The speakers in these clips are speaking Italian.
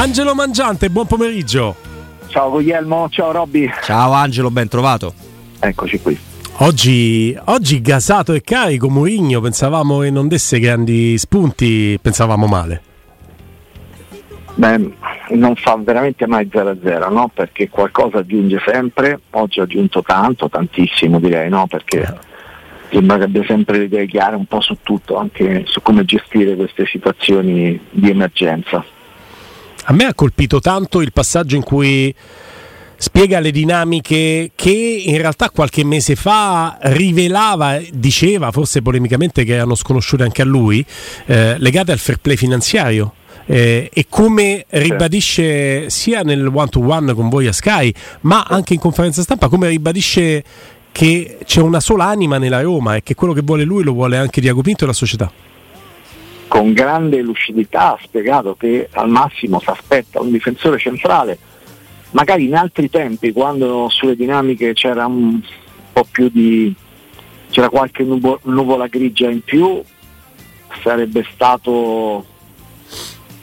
Angelo Mangiante, buon pomeriggio. Ciao Guglielmo, ciao Robby. Ciao Angelo, ben trovato. Eccoci qui. Oggi, oggi gasato e carico Murigno, pensavamo che non desse grandi spunti, pensavamo male. Beh, non fa veramente mai 0-0, no? Perché qualcosa aggiunge sempre, oggi ha aggiunto tanto, tantissimo direi, no? Perché sembra che abbia sempre le idee chiare un po' su tutto, anche su come gestire queste situazioni di emergenza. A me ha colpito tanto il passaggio in cui spiega le dinamiche che in realtà qualche mese fa rivelava, diceva forse polemicamente che erano sconosciute anche a lui, eh, legate al fair play finanziario. Eh, e come ribadisce sia nel one to one con voi a Sky, ma anche in conferenza stampa, come ribadisce che c'è una sola anima nella Roma e che quello che vuole lui lo vuole anche Diago Pinto e la società con grande lucidità ha spiegato che al massimo si aspetta un difensore centrale, magari in altri tempi quando sulle dinamiche c'era un po' più di c'era qualche nuvo, nuvola grigia in più, sarebbe stato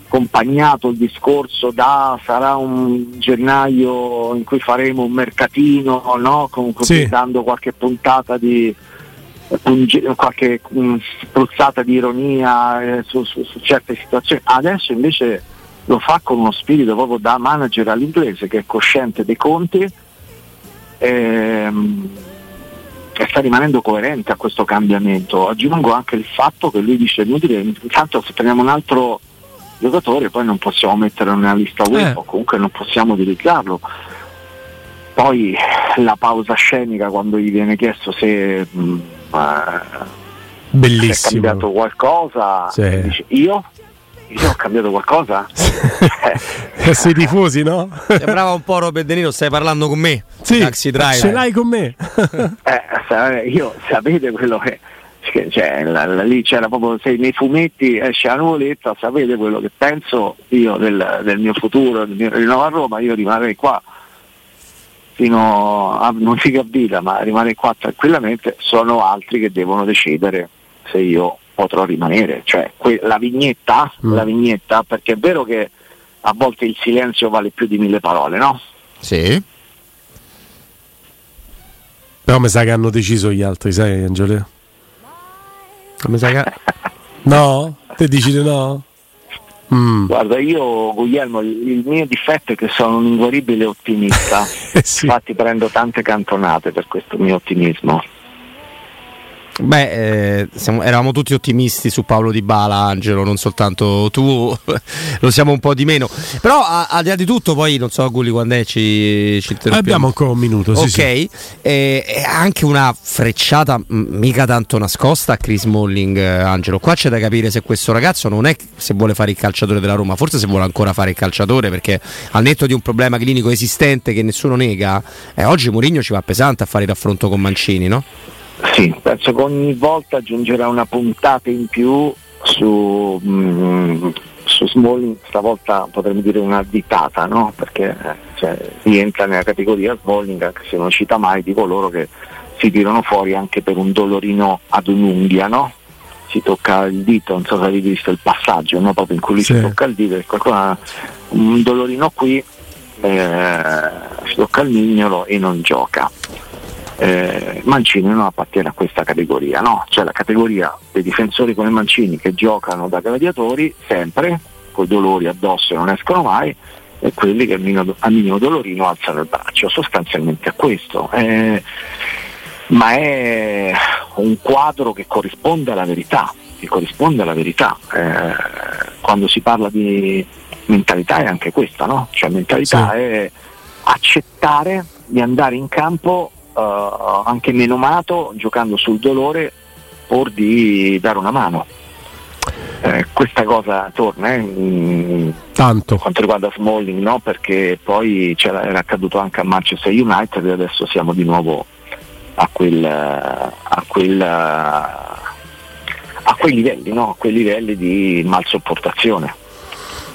accompagnato il discorso da sarà un gennaio in cui faremo un mercatino, no? Con, sì. dando qualche puntata di, qualche spruzzata di ironia eh, su, su, su, certe situazioni. Adesso invece lo fa con uno spirito proprio da manager all'inglese che è cosciente dei conti ehm, e sta rimanendo coerente a questo cambiamento. Aggiungo anche il fatto che lui dice inutile, intanto se prendiamo un altro giocatore poi non possiamo metterlo nella lista web eh. o comunque non possiamo utilizzarlo poi la pausa scenica quando gli viene chiesto se mh, Bellissimo. Se è cambiato qualcosa, sì. dice io? Io ho cambiato qualcosa? eh, sei tifosi, no? Sembrava un po' Robert De Niro, stai parlando con me. Sì, Taxi driver. ce l'hai con me. eh, io sapete quello che cioè, la, la, lì c'era proprio se nei fumetti esce la nuvoletta, sapete quello che penso io del, del mio futuro, del mio rinnovo a Roma, io rimarrei qua fino a non si capita, ma rimane qua tranquillamente, sono altri che devono decidere se io potrò rimanere. Cioè que- la vignetta, mm. la vignetta, perché è vero che a volte il silenzio vale più di mille parole, no? Sì. Però mi sa che hanno deciso gli altri, sai Angelo? Come sa che... no? Te dici di no? Mm. Guarda, io Guglielmo, il mio difetto è che sono un inguaribile ottimista, eh sì. infatti prendo tante cantonate per questo mio ottimismo. Beh, eh, siamo, eravamo tutti ottimisti su Paolo Di Bala, Angelo, non soltanto tu, lo siamo un po' di meno. Però al di là di tutto, poi non so Gulli quando è ci, ci Abbiamo ancora un minuto, sì, Ok, sì. Eh, anche una frecciata mica tanto nascosta a Chris Molling, eh, Angelo. Qua c'è da capire se questo ragazzo non è se vuole fare il calciatore della Roma, forse se vuole ancora fare il calciatore, perché al netto di un problema clinico esistente che nessuno nega, eh, oggi Mourinho ci va pesante a fare il raffronto con Mancini, no? Sì, penso che ogni volta aggiungerà una puntata in più su, mm, su Smalling, stavolta potremmo dire una ditata, no? perché eh, cioè, rientra nella categoria Smalling, anche se non cita mai, di coloro che si tirano fuori anche per un dolorino ad un'unghia, no? si tocca il dito, non so se avete visto il passaggio, no? proprio in cui sì. si tocca il dito, qualcuno ha un dolorino qui, eh, si tocca il mignolo e non gioca eh, Mancini non appartiene a questa categoria, no? C'è la categoria dei difensori come Mancini che giocano da gladiatori sempre, con i dolori addosso e non escono mai, e quelli che al minimo, dolorino alzano il braccio, sostanzialmente a questo. Eh, ma è un quadro che corrisponde alla verità, che corrisponde alla verità. Eh, quando si parla di mentalità è anche questa, no? Cioè mentalità sì. è accettare di andare in campo uh, anche menomato giocando sul dolore pur di dare una mano. Eh, questa cosa torna eh, in, Tanto. quanto riguarda Smalling, no? perché poi era accaduto anche a Manchester United e adesso siamo di nuovo a, quel, a, quel, a quei livelli, no? a quei livelli di malsopportazione.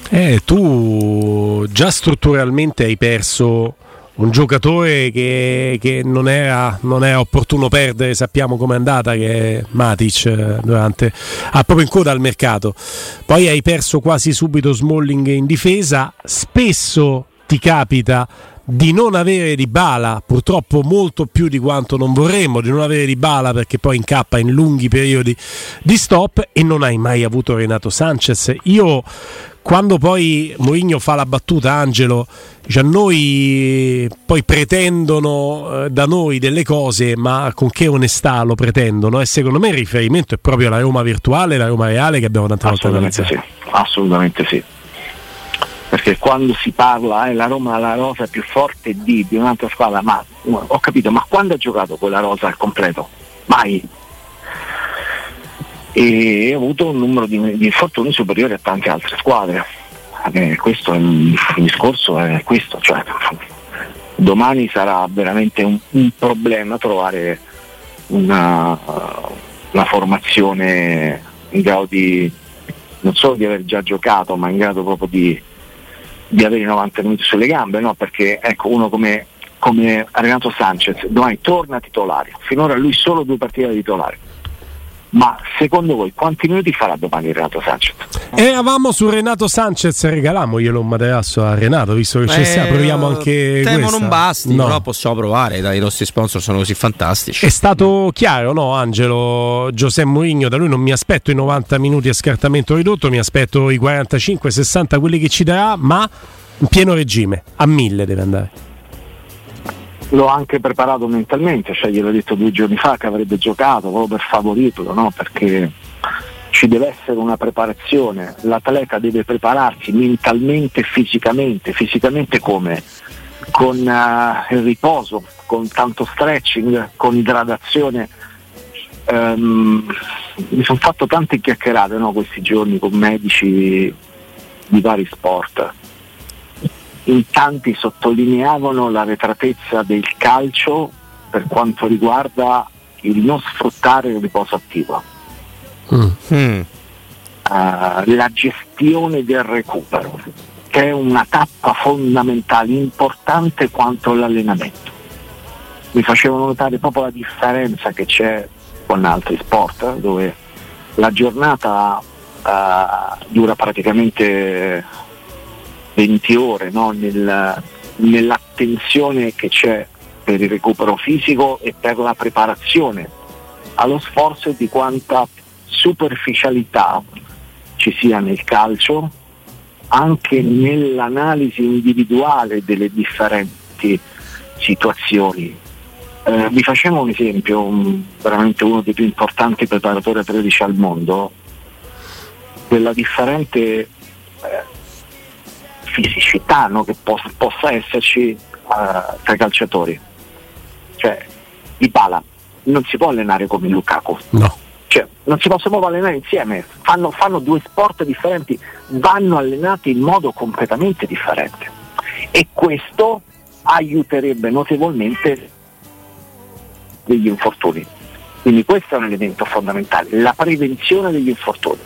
Eh, tu già strutturalmente hai perso un giocatore che, che non, era, non, era, opportuno perdere, sappiamo com'è andata che Matic eh, durante, ah, proprio in coda al mercato. Poi hai perso quasi subito Smalling in difesa, spesso ti capita di non avere di bala, purtroppo molto più di quanto non vorremmo, di non avere di bala perché poi incappa in lunghi periodi di stop e non hai mai avuto Renato Sanchez. Io quando poi Mourinho fa la battuta Angelo a noi poi pretendono eh, da noi delle cose ma con che onestà lo pretendono? E secondo me il riferimento è proprio la Roma virtuale la Roma reale che abbiamo tante volte analizzato. sì, assolutamente sì. Perché quando si parla eh, la Roma la rosa più forte di, di un'altra squadra ma ho capito ma quando ha giocato quella rosa al completo? mai e ha avuto un numero di, di infortuni superiore a tante altre squadre. Eh, questo è il, il, discorso è questo, cioè, domani sarà veramente un, un problema trovare una, una, formazione in grado di non solo di aver già giocato, ma in grado proprio di, di avere i 90 minuti sulle gambe, no? perché ecco, uno come, come Renato Sanchez domani torna titolare, finora lui solo due partite da titolare ma secondo voi quanti minuti farà domani Renato Sanchez? Eravamo su Renato Sanchez, regaliamoglielo un materasso a Renato, visto che ci sta, proviamo anche temo questa. non basti, no. però possiamo provare, dai, i nostri sponsor sono così fantastici. È stato chiaro, no, Angelo, Giuseppe Mourinho, da lui non mi aspetto i 90 minuti a scartamento ridotto, mi aspetto i 45-60 quelli che ci darà, ma in pieno regime, a mille deve andare l'ho anche preparato mentalmente, cioè gliel'ho detto due giorni fa che avrebbe giocato proprio per favorirlo, no? perché ci deve essere una preparazione, l'atleta deve prepararsi mentalmente e fisicamente, fisicamente come? Con uh, il riposo, con tanto stretching, con idratazione. Um, mi sono fatto tante chiacchierate no, questi giorni con medici di vari sport in tanti sottolineavano la retratezza del calcio per quanto riguarda il non sfruttare il riposo attivo. Mm. Uh, la gestione del recupero, che è una tappa fondamentale, importante quanto l'allenamento. Mi facevano notare proprio la differenza che c'è con altri sport, dove la giornata uh, dura praticamente 20 ore no? Nel, nell'attenzione che c'è per il recupero fisico e per la preparazione allo sforzo di quanta superficialità ci sia nel calcio, anche nell'analisi individuale delle differenti situazioni. Eh, vi facciamo un esempio, un, veramente uno dei più importanti preparatori atletici al mondo, della differente eh, fisicità no, che possa, possa esserci uh, tra i calciatori. Cioè, di pala non si può allenare come Lukaku. No. Cioè, non si possono proprio allenare insieme, fanno, fanno due sport differenti, vanno allenati in modo completamente differente. E questo aiuterebbe notevolmente degli infortuni. Quindi questo è un elemento fondamentale, la prevenzione degli infortuni.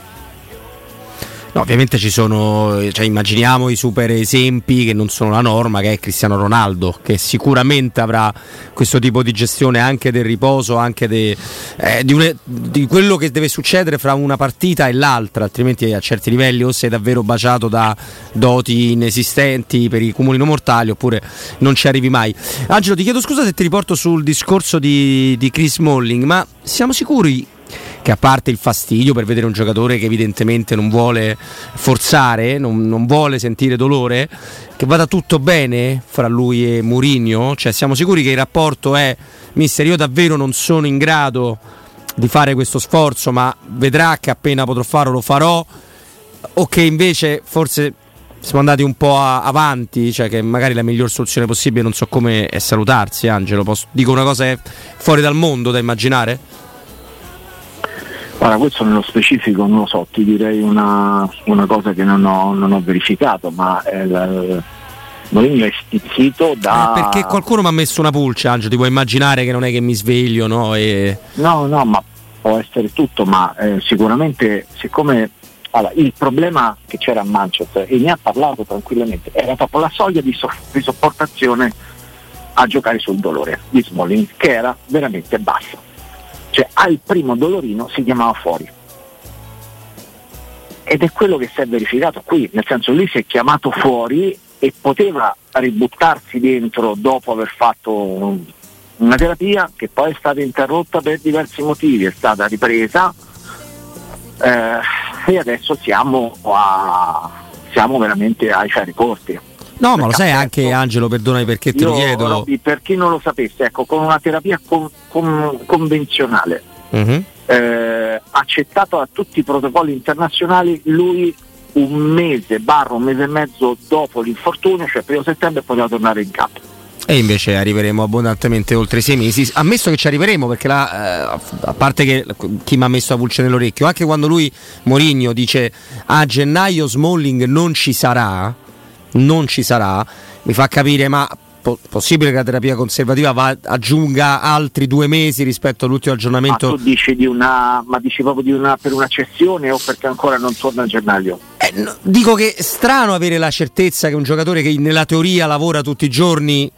No, ovviamente ci sono, cioè, immaginiamo i super esempi che non sono la norma, che è Cristiano Ronaldo, che sicuramente avrà questo tipo di gestione anche del riposo, anche de, eh, di, une, di, quello che deve succedere fra una partita e l'altra, altrimenti a certi livelli o sei davvero baciato da doti inesistenti per i cumuli non mortali oppure non ci arrivi mai. Angelo, ti chiedo scusa se ti riporto sul discorso di, di Chris Molling, ma siamo sicuri che a parte il fastidio per vedere un giocatore che evidentemente non vuole forzare, non, non vuole sentire dolore, che vada tutto bene fra lui e Mourinho? Cioè siamo sicuri che il rapporto è, mister, io davvero non sono in grado di fare questo sforzo, ma vedrà che appena potrò farlo lo farò, o che invece forse siamo andati un po' avanti, cioè che magari la miglior soluzione possibile, non so come è salutarsi, Angelo, Posso, dico una cosa fuori dal mondo da immaginare? Guarda, questo nello specifico non lo so, ti direi una, una cosa che non ho, non ho verificato, ma il Mourinho è stizzito da... Eh, perché qualcuno mi ha messo una pulce, Angelo, ti puoi immaginare che non è che mi sveglio, no? E... No, no, ma può essere tutto, ma eh, sicuramente siccome allora, il problema che c'era a Manchester, e ne ha parlato tranquillamente, era proprio la soglia di, so- di sopportazione a giocare sul dolore di Smalling che era veramente basso. Cioè al primo dolorino si chiamava fuori. Ed è quello che si è verificato qui, nel senso lui si è chiamato fuori e poteva ributtarsi dentro dopo aver fatto una terapia che poi è stata interrotta per diversi motivi, è stata ripresa eh, e adesso siamo, a, siamo veramente ai ferri corti. No, ma lo sai anche Angelo, perdonami perché te Io, lo chiedo. Robby, per chi non lo sapesse, ecco, con una terapia con- con- convenzionale, Mhm. eh, accettato da tutti i protocolli internazionali, lui un mese, barra un mese e mezzo dopo l'infortunio, cioè primo settembre, poteva tornare in campo. E invece arriveremo abbondantemente oltre i sei mesi. Ammesso che ci arriveremo, perché là, eh, a parte che chi mi ha messo la pulce nell'orecchio, anche quando lui, Morigno, dice a gennaio Smalling non ci sarà, non ci sarà, mi fa capire, ma po- possibile che la terapia conservativa va- aggiunga altri due mesi rispetto all'ultimo Ma aggiornamento? tu dici di una, ma dici proprio di una, per una cessione o perché ancora non torna a gennaio? Eh, no, dico che è strano avere la certezza che un giocatore che nella teoria lavora tutti i giorni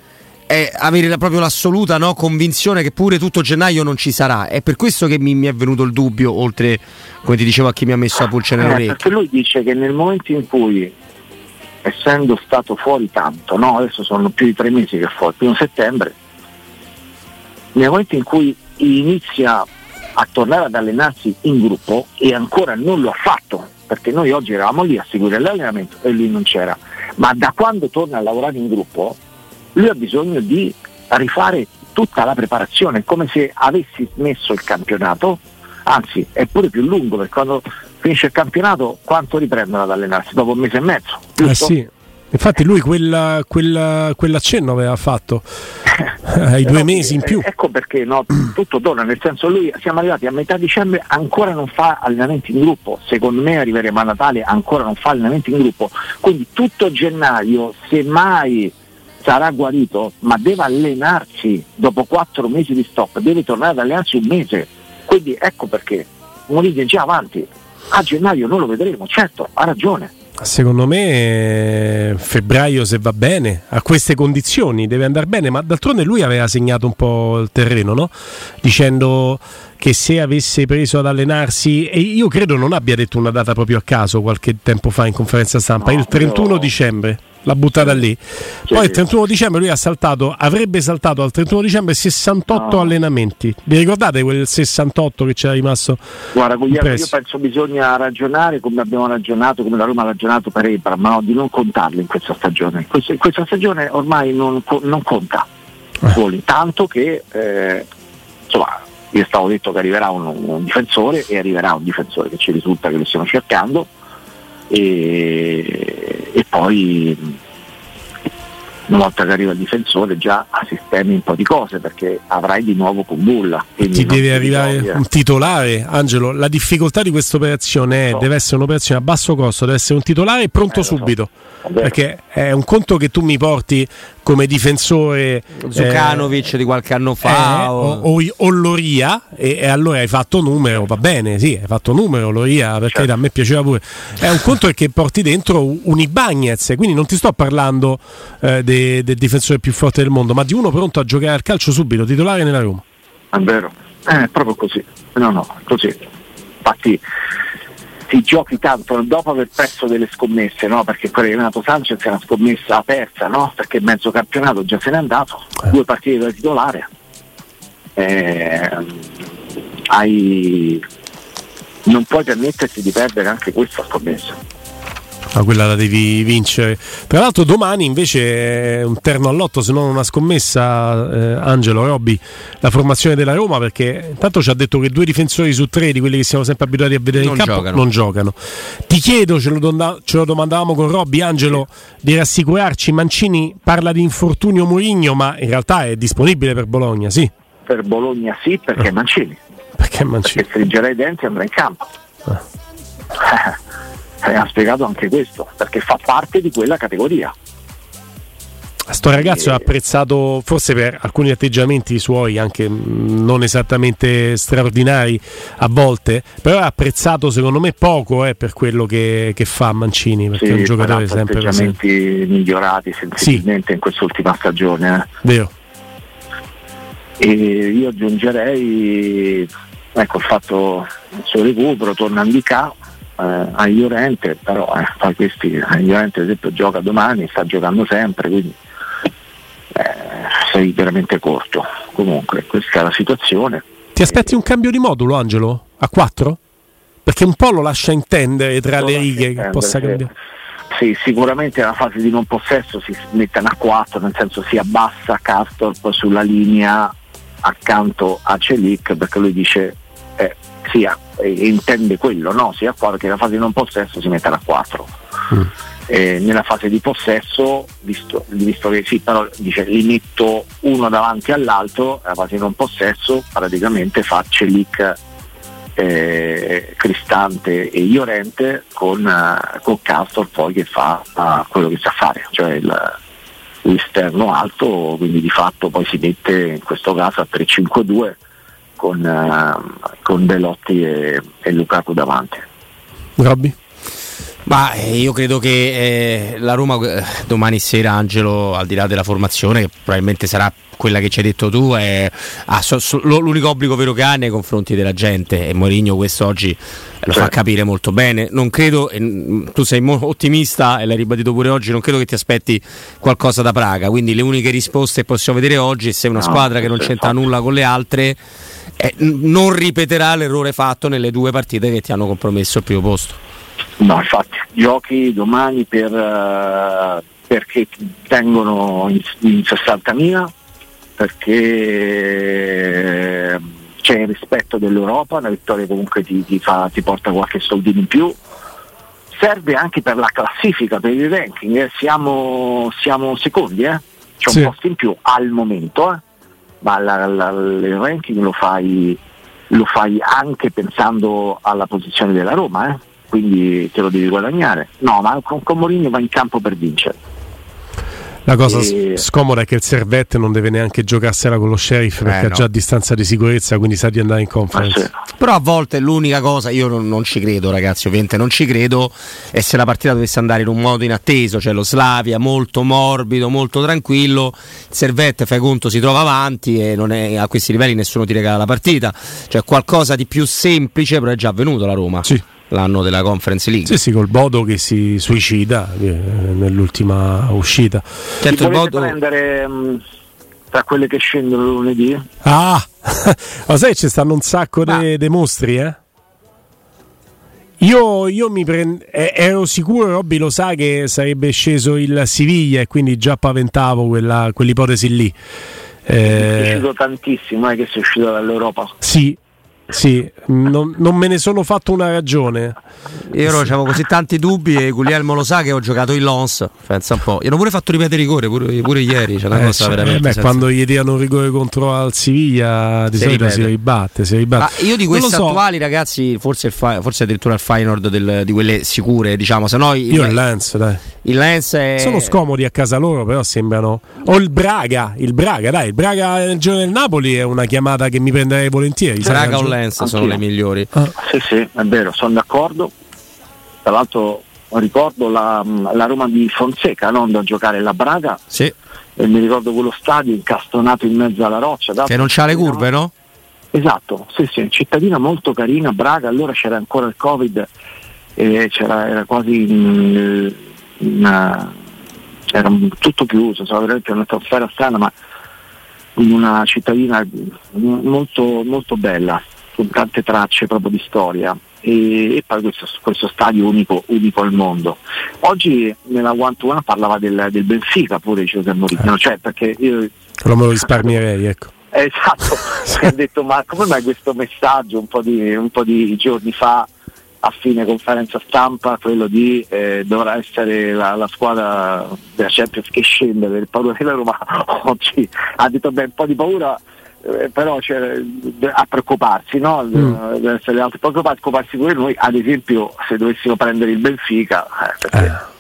eh, avere la- proprio l'assoluta no, convinzione che pure tutto gennaio non ci sarà. È per questo che mi, mi è venuto il dubbio, oltre, come ti dicevo, a chi mi ha messo la pulce Eh, nell'orecchio. perché lui dice che nel momento in cui, essendo stato fuori tanto, no? adesso sono più di tre mesi che fuori, primo settembre, nel momento in cui inizia a tornare ad allenarsi in gruppo e ancora non lo ha fatto, perché noi oggi eravamo lì a seguire l'allenamento e lui non c'era, ma da quando torna a lavorare in gruppo, lui ha bisogno di rifare tutta la preparazione, come se avessi smesso il campionato, anzi è pure più lungo perché quando finisce il campionato quanto riprendono ad allenarsi? Dopo un mese e mezzo. Eh sì. Infatti lui quella- quella- quell'accenno aveva fatto ai due Però, mesi in eh, più. Ecco perché no, tutto torna, nel senso lui siamo arrivati a metà dicembre ancora non fa allenamenti in gruppo, secondo me arriveremo a Natale ancora non fa allenamenti in gruppo, quindi tutto gennaio se mai sarà guarito ma deve allenarsi dopo quattro mesi di stop, deve tornare ad allenarsi un mese, quindi ecco perché Mourinho è già avanti, a gennaio non lo vedremo, certo, ha ragione. Secondo me eh, febbraio se va bene, a queste condizioni deve andare bene, ma d'altronde lui aveva segnato un po' il terreno, no? dicendo che se avesse preso ad allenarsi, e io credo non abbia detto una data proprio a caso qualche tempo fa in conferenza stampa, No, il 31 io- dicembre. L'ha buttata lì. Poi il 31 dicembre lui ha saltato, avrebbe saltato al 31 dicembre 68 No. allenamenti. Vi ricordate quel 68 che c'era rimasto? Guarda Guglielmo, io penso bisogna ragionare come abbiamo ragionato, come la Roma ha ragionato per Ebram, no? di non contarli in questa stagione. Questa, in questa stagione ormai non, non conta gol, tanto che eh, insomma io stavo detto che arriverà un, un difensore e arriverà un difensore che ci risulta che lo stiamo cercando e, e poi una volta che arriva il difensore già sistemi un po' di cose perché avrai di nuovo con Bulla. quindi Ti deve arrivare eh. un titolare, Angelo. La difficoltà di questa operazione è So. deve essere un'operazione a basso costo, deve essere un titolare pronto Eh, so. subito. Vero. Perché è un conto che tu mi porti come difensore Zukanovic di qualche anno eh, fa. eh, o- o, o- Loria e, e allora hai fatto numero, va bene, sì, hai fatto numero Loria perché Certo. a me piaceva pure. È un conto è che porti dentro un Ibagnez, quindi non ti sto parlando eh, de- del difensore più forte del mondo, ma di uno pronto a giocare al calcio subito, titolare nella Roma. È vero, Eh, è proprio così. No, no, così. Infatti ti giochi tanto dopo aver perso delle scommesse, no? Perché quella di Renato Sanchez è una scommessa persa, no? Perché mezzo campionato già se n'è andato, Eh. due partite da titolare. Eh, hai... Non puoi permetterti di perdere anche questa scommessa. Ma quella la devi vincere. Tra l'altro domani invece è un terno all'otto, se non una scommessa, eh, Angelo Robbi, la formazione della Roma, perché intanto ci ha detto che due difensori su tre di quelli che siamo sempre abituati a vedere Non in campo giocano. non giocano. Ti chiedo, ce lo, donda- ce lo domandavamo con Robby, Angelo, di rassicurarci, Mancini parla di infortunio Murigno, ma in realtà è disponibile per Bologna, sì, Per Bologna sì, perché Mancini. perché Mancini. Che stringerà i denti e andrà in campo. Eh, ha spiegato anche questo, perché fa parte di quella categoria. Sto ragazzo è apprezzato forse per alcuni atteggiamenti suoi, anche mh, non esattamente straordinari a volte, però è apprezzato secondo me poco eh, per quello che, che fa Mancini, perché è un giocatore ha sempre atteggiamenti migliorati sensibilmente in quest'ultima stagione. eh. Vero, E io aggiungerei ecco, il fatto il suo recupero, torna a Indica eh, a Iorente, però eh, questi, a Iorente ad esempio gioca domani, sta giocando sempre, quindi eh, sei veramente corto. Comunque questa è la situazione. Ti aspetti un cambio di modulo Angelo? A 4? Perché un po' lo lascia intendere tra lo le righe che possa cambiare. Sì, sicuramente nella fase di non possesso si mettono a 4, nel senso si abbassa Castorp sulla linea accanto a Celic perché lui dice eh, sì, eh, intende quello, no? Sia 4 che nella fase di non possesso si metterà a 4. Mm. Eh, nella fase di possesso, visto, visto, che sì, però dice li metto uno davanti all'altro, nella fase di non possesso praticamente fa Celic eh, Cristante e Iorente con, uh, con Castor poi che fa uh, quello che sa fare, cioè il, l'esterno alto, quindi di fatto poi si mette in questo caso a 3-5-2 con, uh, con Belotti e, e Lukaku davanti. Robby? Ma eh, io credo che eh, la Roma eh, domani sera, Angelo, al di là della formazione, che probabilmente sarà quella che ci hai detto tu, è, ha so, so, l'unico obbligo vero che ha nei confronti della gente e Mourinho questo oggi lo fa capire molto bene. Non credo, e, tu sei mo- ottimista e l'hai ribadito pure oggi, non credo che ti aspetti qualcosa da Praga, quindi le uniche risposte che possiamo vedere oggi è se una no, squadra che non c'entra fatto. nulla con le altre eh, non ripeterà l'errore fatto nelle due partite che ti hanno compromesso il primo posto. No, infatti, giochi domani per, uh, perché tengono in, in 60.000, perché eh, c'è il rispetto dell'Europa, la vittoria comunque ti, ti, fa, ti porta qualche soldino in più, serve anche per la classifica, per il ranking, eh. siamo, siamo, secondi, eh? c'è un sì. posto in più al momento, eh? Ma la, la, il ranking lo fai, lo fai, anche pensando alla posizione della Roma. Eh? quindi te lo devi guadagnare. No, ma con, con Mourinho va in campo per vincere. La cosa e... scomoda è che il Servette non deve neanche giocarsela con lo sheriff perché eh, no. ha già distanza di sicurezza, quindi sa di andare in conference. Sì. Però a volte l'unica cosa, io non, non, ci credo ragazzi, ovviamente non ci credo, è se la partita dovesse andare in un modo inatteso, cioè lo Slavia molto morbido, molto tranquillo, il Servette fai conto si trova avanti e è, a questi livelli nessuno ti regala la partita, cioè qualcosa di più semplice però è già avvenuto la Roma. Sì l'anno della Conference League. Sì, sì, col Bodo che si suicida eh, nell'ultima uscita. Certo, il Bodo... prendere mh, mm, tra quelle che scendono lunedì? Ah, ma sai ci stanno un sacco dei de mostri, eh? Io, io mi prend... ero sicuro, Robby lo sa, che sarebbe sceso il Siviglia e quindi già paventavo quella, quell'ipotesi lì. Eh... È uscito tantissimo, eh, che sei uscito dall'Europa. Sì, sì, non, non, me ne sono fatto una ragione. Io avevo così tanti dubbi e Guglielmo lo sa che ho giocato in Lons. Pensa un po'. Gli hanno pure fatto ripetere rigore pure, pure ieri. Una eh, cosa cioè, veramente. Eh beh, quando gli diano un rigore contro al Siviglia, di si solito ripete. si ribatte. Si ribatte. Ah, io di queste so. attuali, ragazzi, forse, fa, forse addirittura il Feyenoord del, di quelle sicure, diciamo. Se no, io il Lens, dai. Il Lens è... Sono scomodi a casa loro, però sembrano. O il Braga, il Braga, dai, il Braga nel giro del Napoli è una chiamata che mi prenderei volentieri. Braga o Lens sono le migliori. Ah. Sì, sì, è vero, sono d'accordo. Tra l'altro ricordo la, la Roma di Fonseca no? andò a giocare la Braga. Sì. E mi ricordo quello stadio incastonato in mezzo alla roccia. Che non c'ha le curve, no? Esatto, sì, sì, cittadina molto carina, Braga, allora c'era ancora il Covid e c'era, era quasi in, in, era tutto chiuso, stava veramente un'atmosfera strana, ma in una cittadina molto, molto bella con tante tracce proprio di storia e, e poi questo, questo, stadio unico, unico, al mondo. Oggi nella One to One parlava del, del Benfica pure Giuseppe Mourinho, eh. cioè perché io... Però me lo risparmierei, ecco. Esatto, ho detto ma come mai questo messaggio un po' di, un po di giorni fa a fine conferenza stampa quello di eh, dovrà essere la, la, squadra della Champions che scende per paura della Roma oggi ha detto beh un po' di paura eh, però c'è a preoccuparsi, no? Mm. Deve essere altri preoccuparsi, preoccuparsi pure noi, ad esempio se dovessimo prendere il Benfica, eh, perché...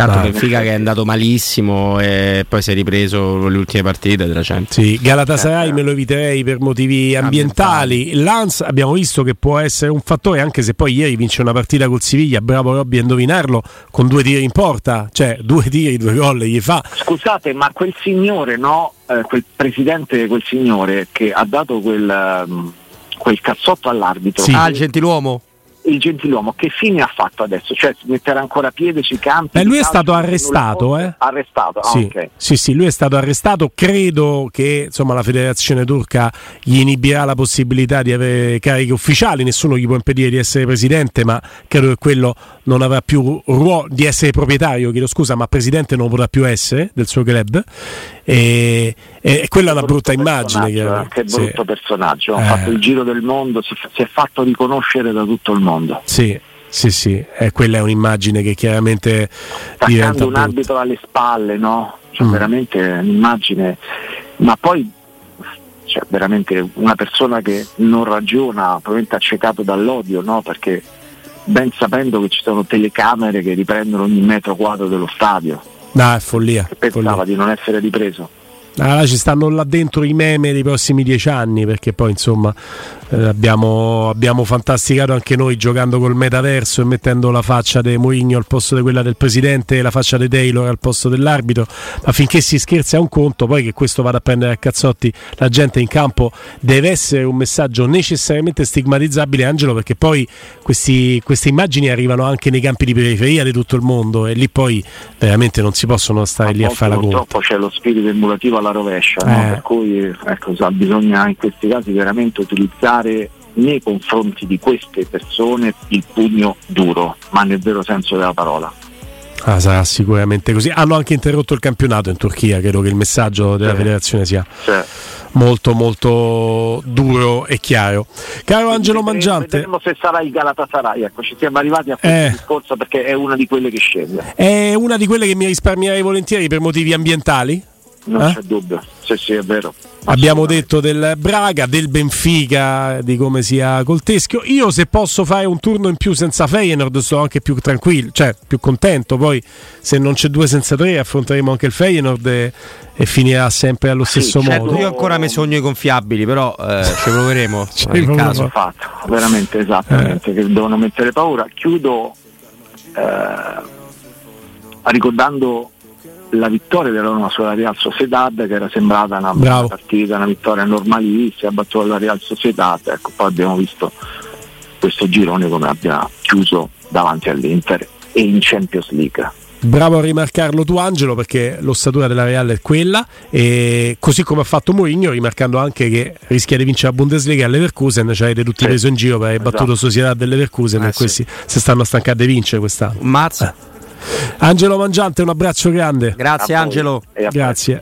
Tanto ah, Benfica che è andato malissimo e poi si è ripreso le ultime partite della Champions. Sì, Galatasaray eh, me lo eviterei per motivi ambientali. ambientali. Lance abbiamo visto che può essere un fattore anche se poi ieri vince una partita col Siviglia, bravo Robby a indovinarlo, con due tiri in porta, cioè due tiri, due gol gli fa. Scusate, ma quel signore, no? Eh, quel presidente, quel signore che ha dato quel, um, quel cazzotto all'arbitro. Sì. Ah, il gentiluomo? Il gentiluomo che fine ha fatto adesso? Cioè mettere ancora piede sui campi? Eh, lui è stato arrestato, eh? Arrestato, ah, sì. Okay. sì, sì, lui è stato arrestato. Credo che insomma, la federazione turca gli inibirà la possibilità di avere cariche ufficiali, nessuno gli può impedire di essere presidente, ma credo che quello non avrà più ruolo di essere proprietario, chiedo scusa, ma presidente non potrà più essere del suo club. E, e quella è una brutta immagine. Che, che brutto sì. personaggio, ha eh. fatto il giro del mondo, si, si è fatto riconoscere da tutto il mondo. Sì, sì, sì, eh, quella è un'immagine che chiaramente Staccando diventa un arbitro alle spalle, no? Cioè, mm. veramente un'immagine, ma poi cioè, veramente una persona che non ragiona, probabilmente accecato dall'odio, no? Perché ben sapendo che ci sono telecamere che riprendono ogni metro quadro dello stadio. No, è follia. Pensava follia. di non essere ripreso. Allora ci stanno là dentro i meme dei prossimi dieci anni perché poi insomma eh, abbiamo, abbiamo, fantasticato anche noi giocando col metaverso e mettendo la faccia di Mourinho al posto di quella del presidente e la faccia di Taylor al posto dell'arbitro ma finché si scherza è un conto poi che questo vada a prendere a cazzotti la gente in campo deve essere un messaggio necessariamente stigmatizzabile Angelo perché poi questi, queste immagini arrivano anche nei campi di periferia di tutto il mondo e lì poi veramente non si possono stare a lì a fare la conta purtroppo c'è lo spirito emulativo alla rovescia eh. no? per cui ecco, bisogna in questi casi veramente utilizzare usare nei confronti di queste persone il pugno duro, ma nel vero senso della parola. Ah, sarà sicuramente così. Hanno anche interrotto il campionato in Turchia, credo che il messaggio della sì. federazione sia sì. molto molto duro e chiaro. Caro Quindi Angelo Mangiante. Vedremo se sarà il Galatasaray, ecco, ci siamo arrivati a questo eh, discorso perché è una di quelle che scende. È una di quelle che mi risparmierei volentieri per motivi ambientali? Non eh? c'è dubbio, sì sì è vero. Abbiamo detto del Braga, del Benfica, di come sia col teschio. Io se posso fare un turno in più senza Feyenoord sto anche più tranquillo, cioè più contento. Poi se non c'è due senza tre affronteremo anche il Feyenoord e, e finirà sempre allo sì, stesso certo, modo. Io ancora mi sogno i gonfiabili, però eh, ci proveremo. ci nel caso. Fatto, veramente esattamente, eh. che devono mettere paura. Chiudo eh, ricordando la vittoria della Roma sulla Real Sociedad che era sembrata una Bravo. partita, una vittoria normalissima, ha battuto la Real Sociedad, ecco poi abbiamo visto questo girone come abbia chiuso davanti all'Inter e in Champions League. Bravo a rimarcarlo tu Angelo perché l'ossatura della Real è quella e così come ha fatto Mourinho rimarcando anche che rischia di vincere la Bundesliga all'Everkusen ci avete tutti sì. preso in giro per aver battuto esatto. Società dell'Everkusen eh, e questi sì. si stanno a stancare di vincere quest'anno Mazza eh. Angelo Mangiante, un abbraccio grande. Grazie Angelo. Grazie.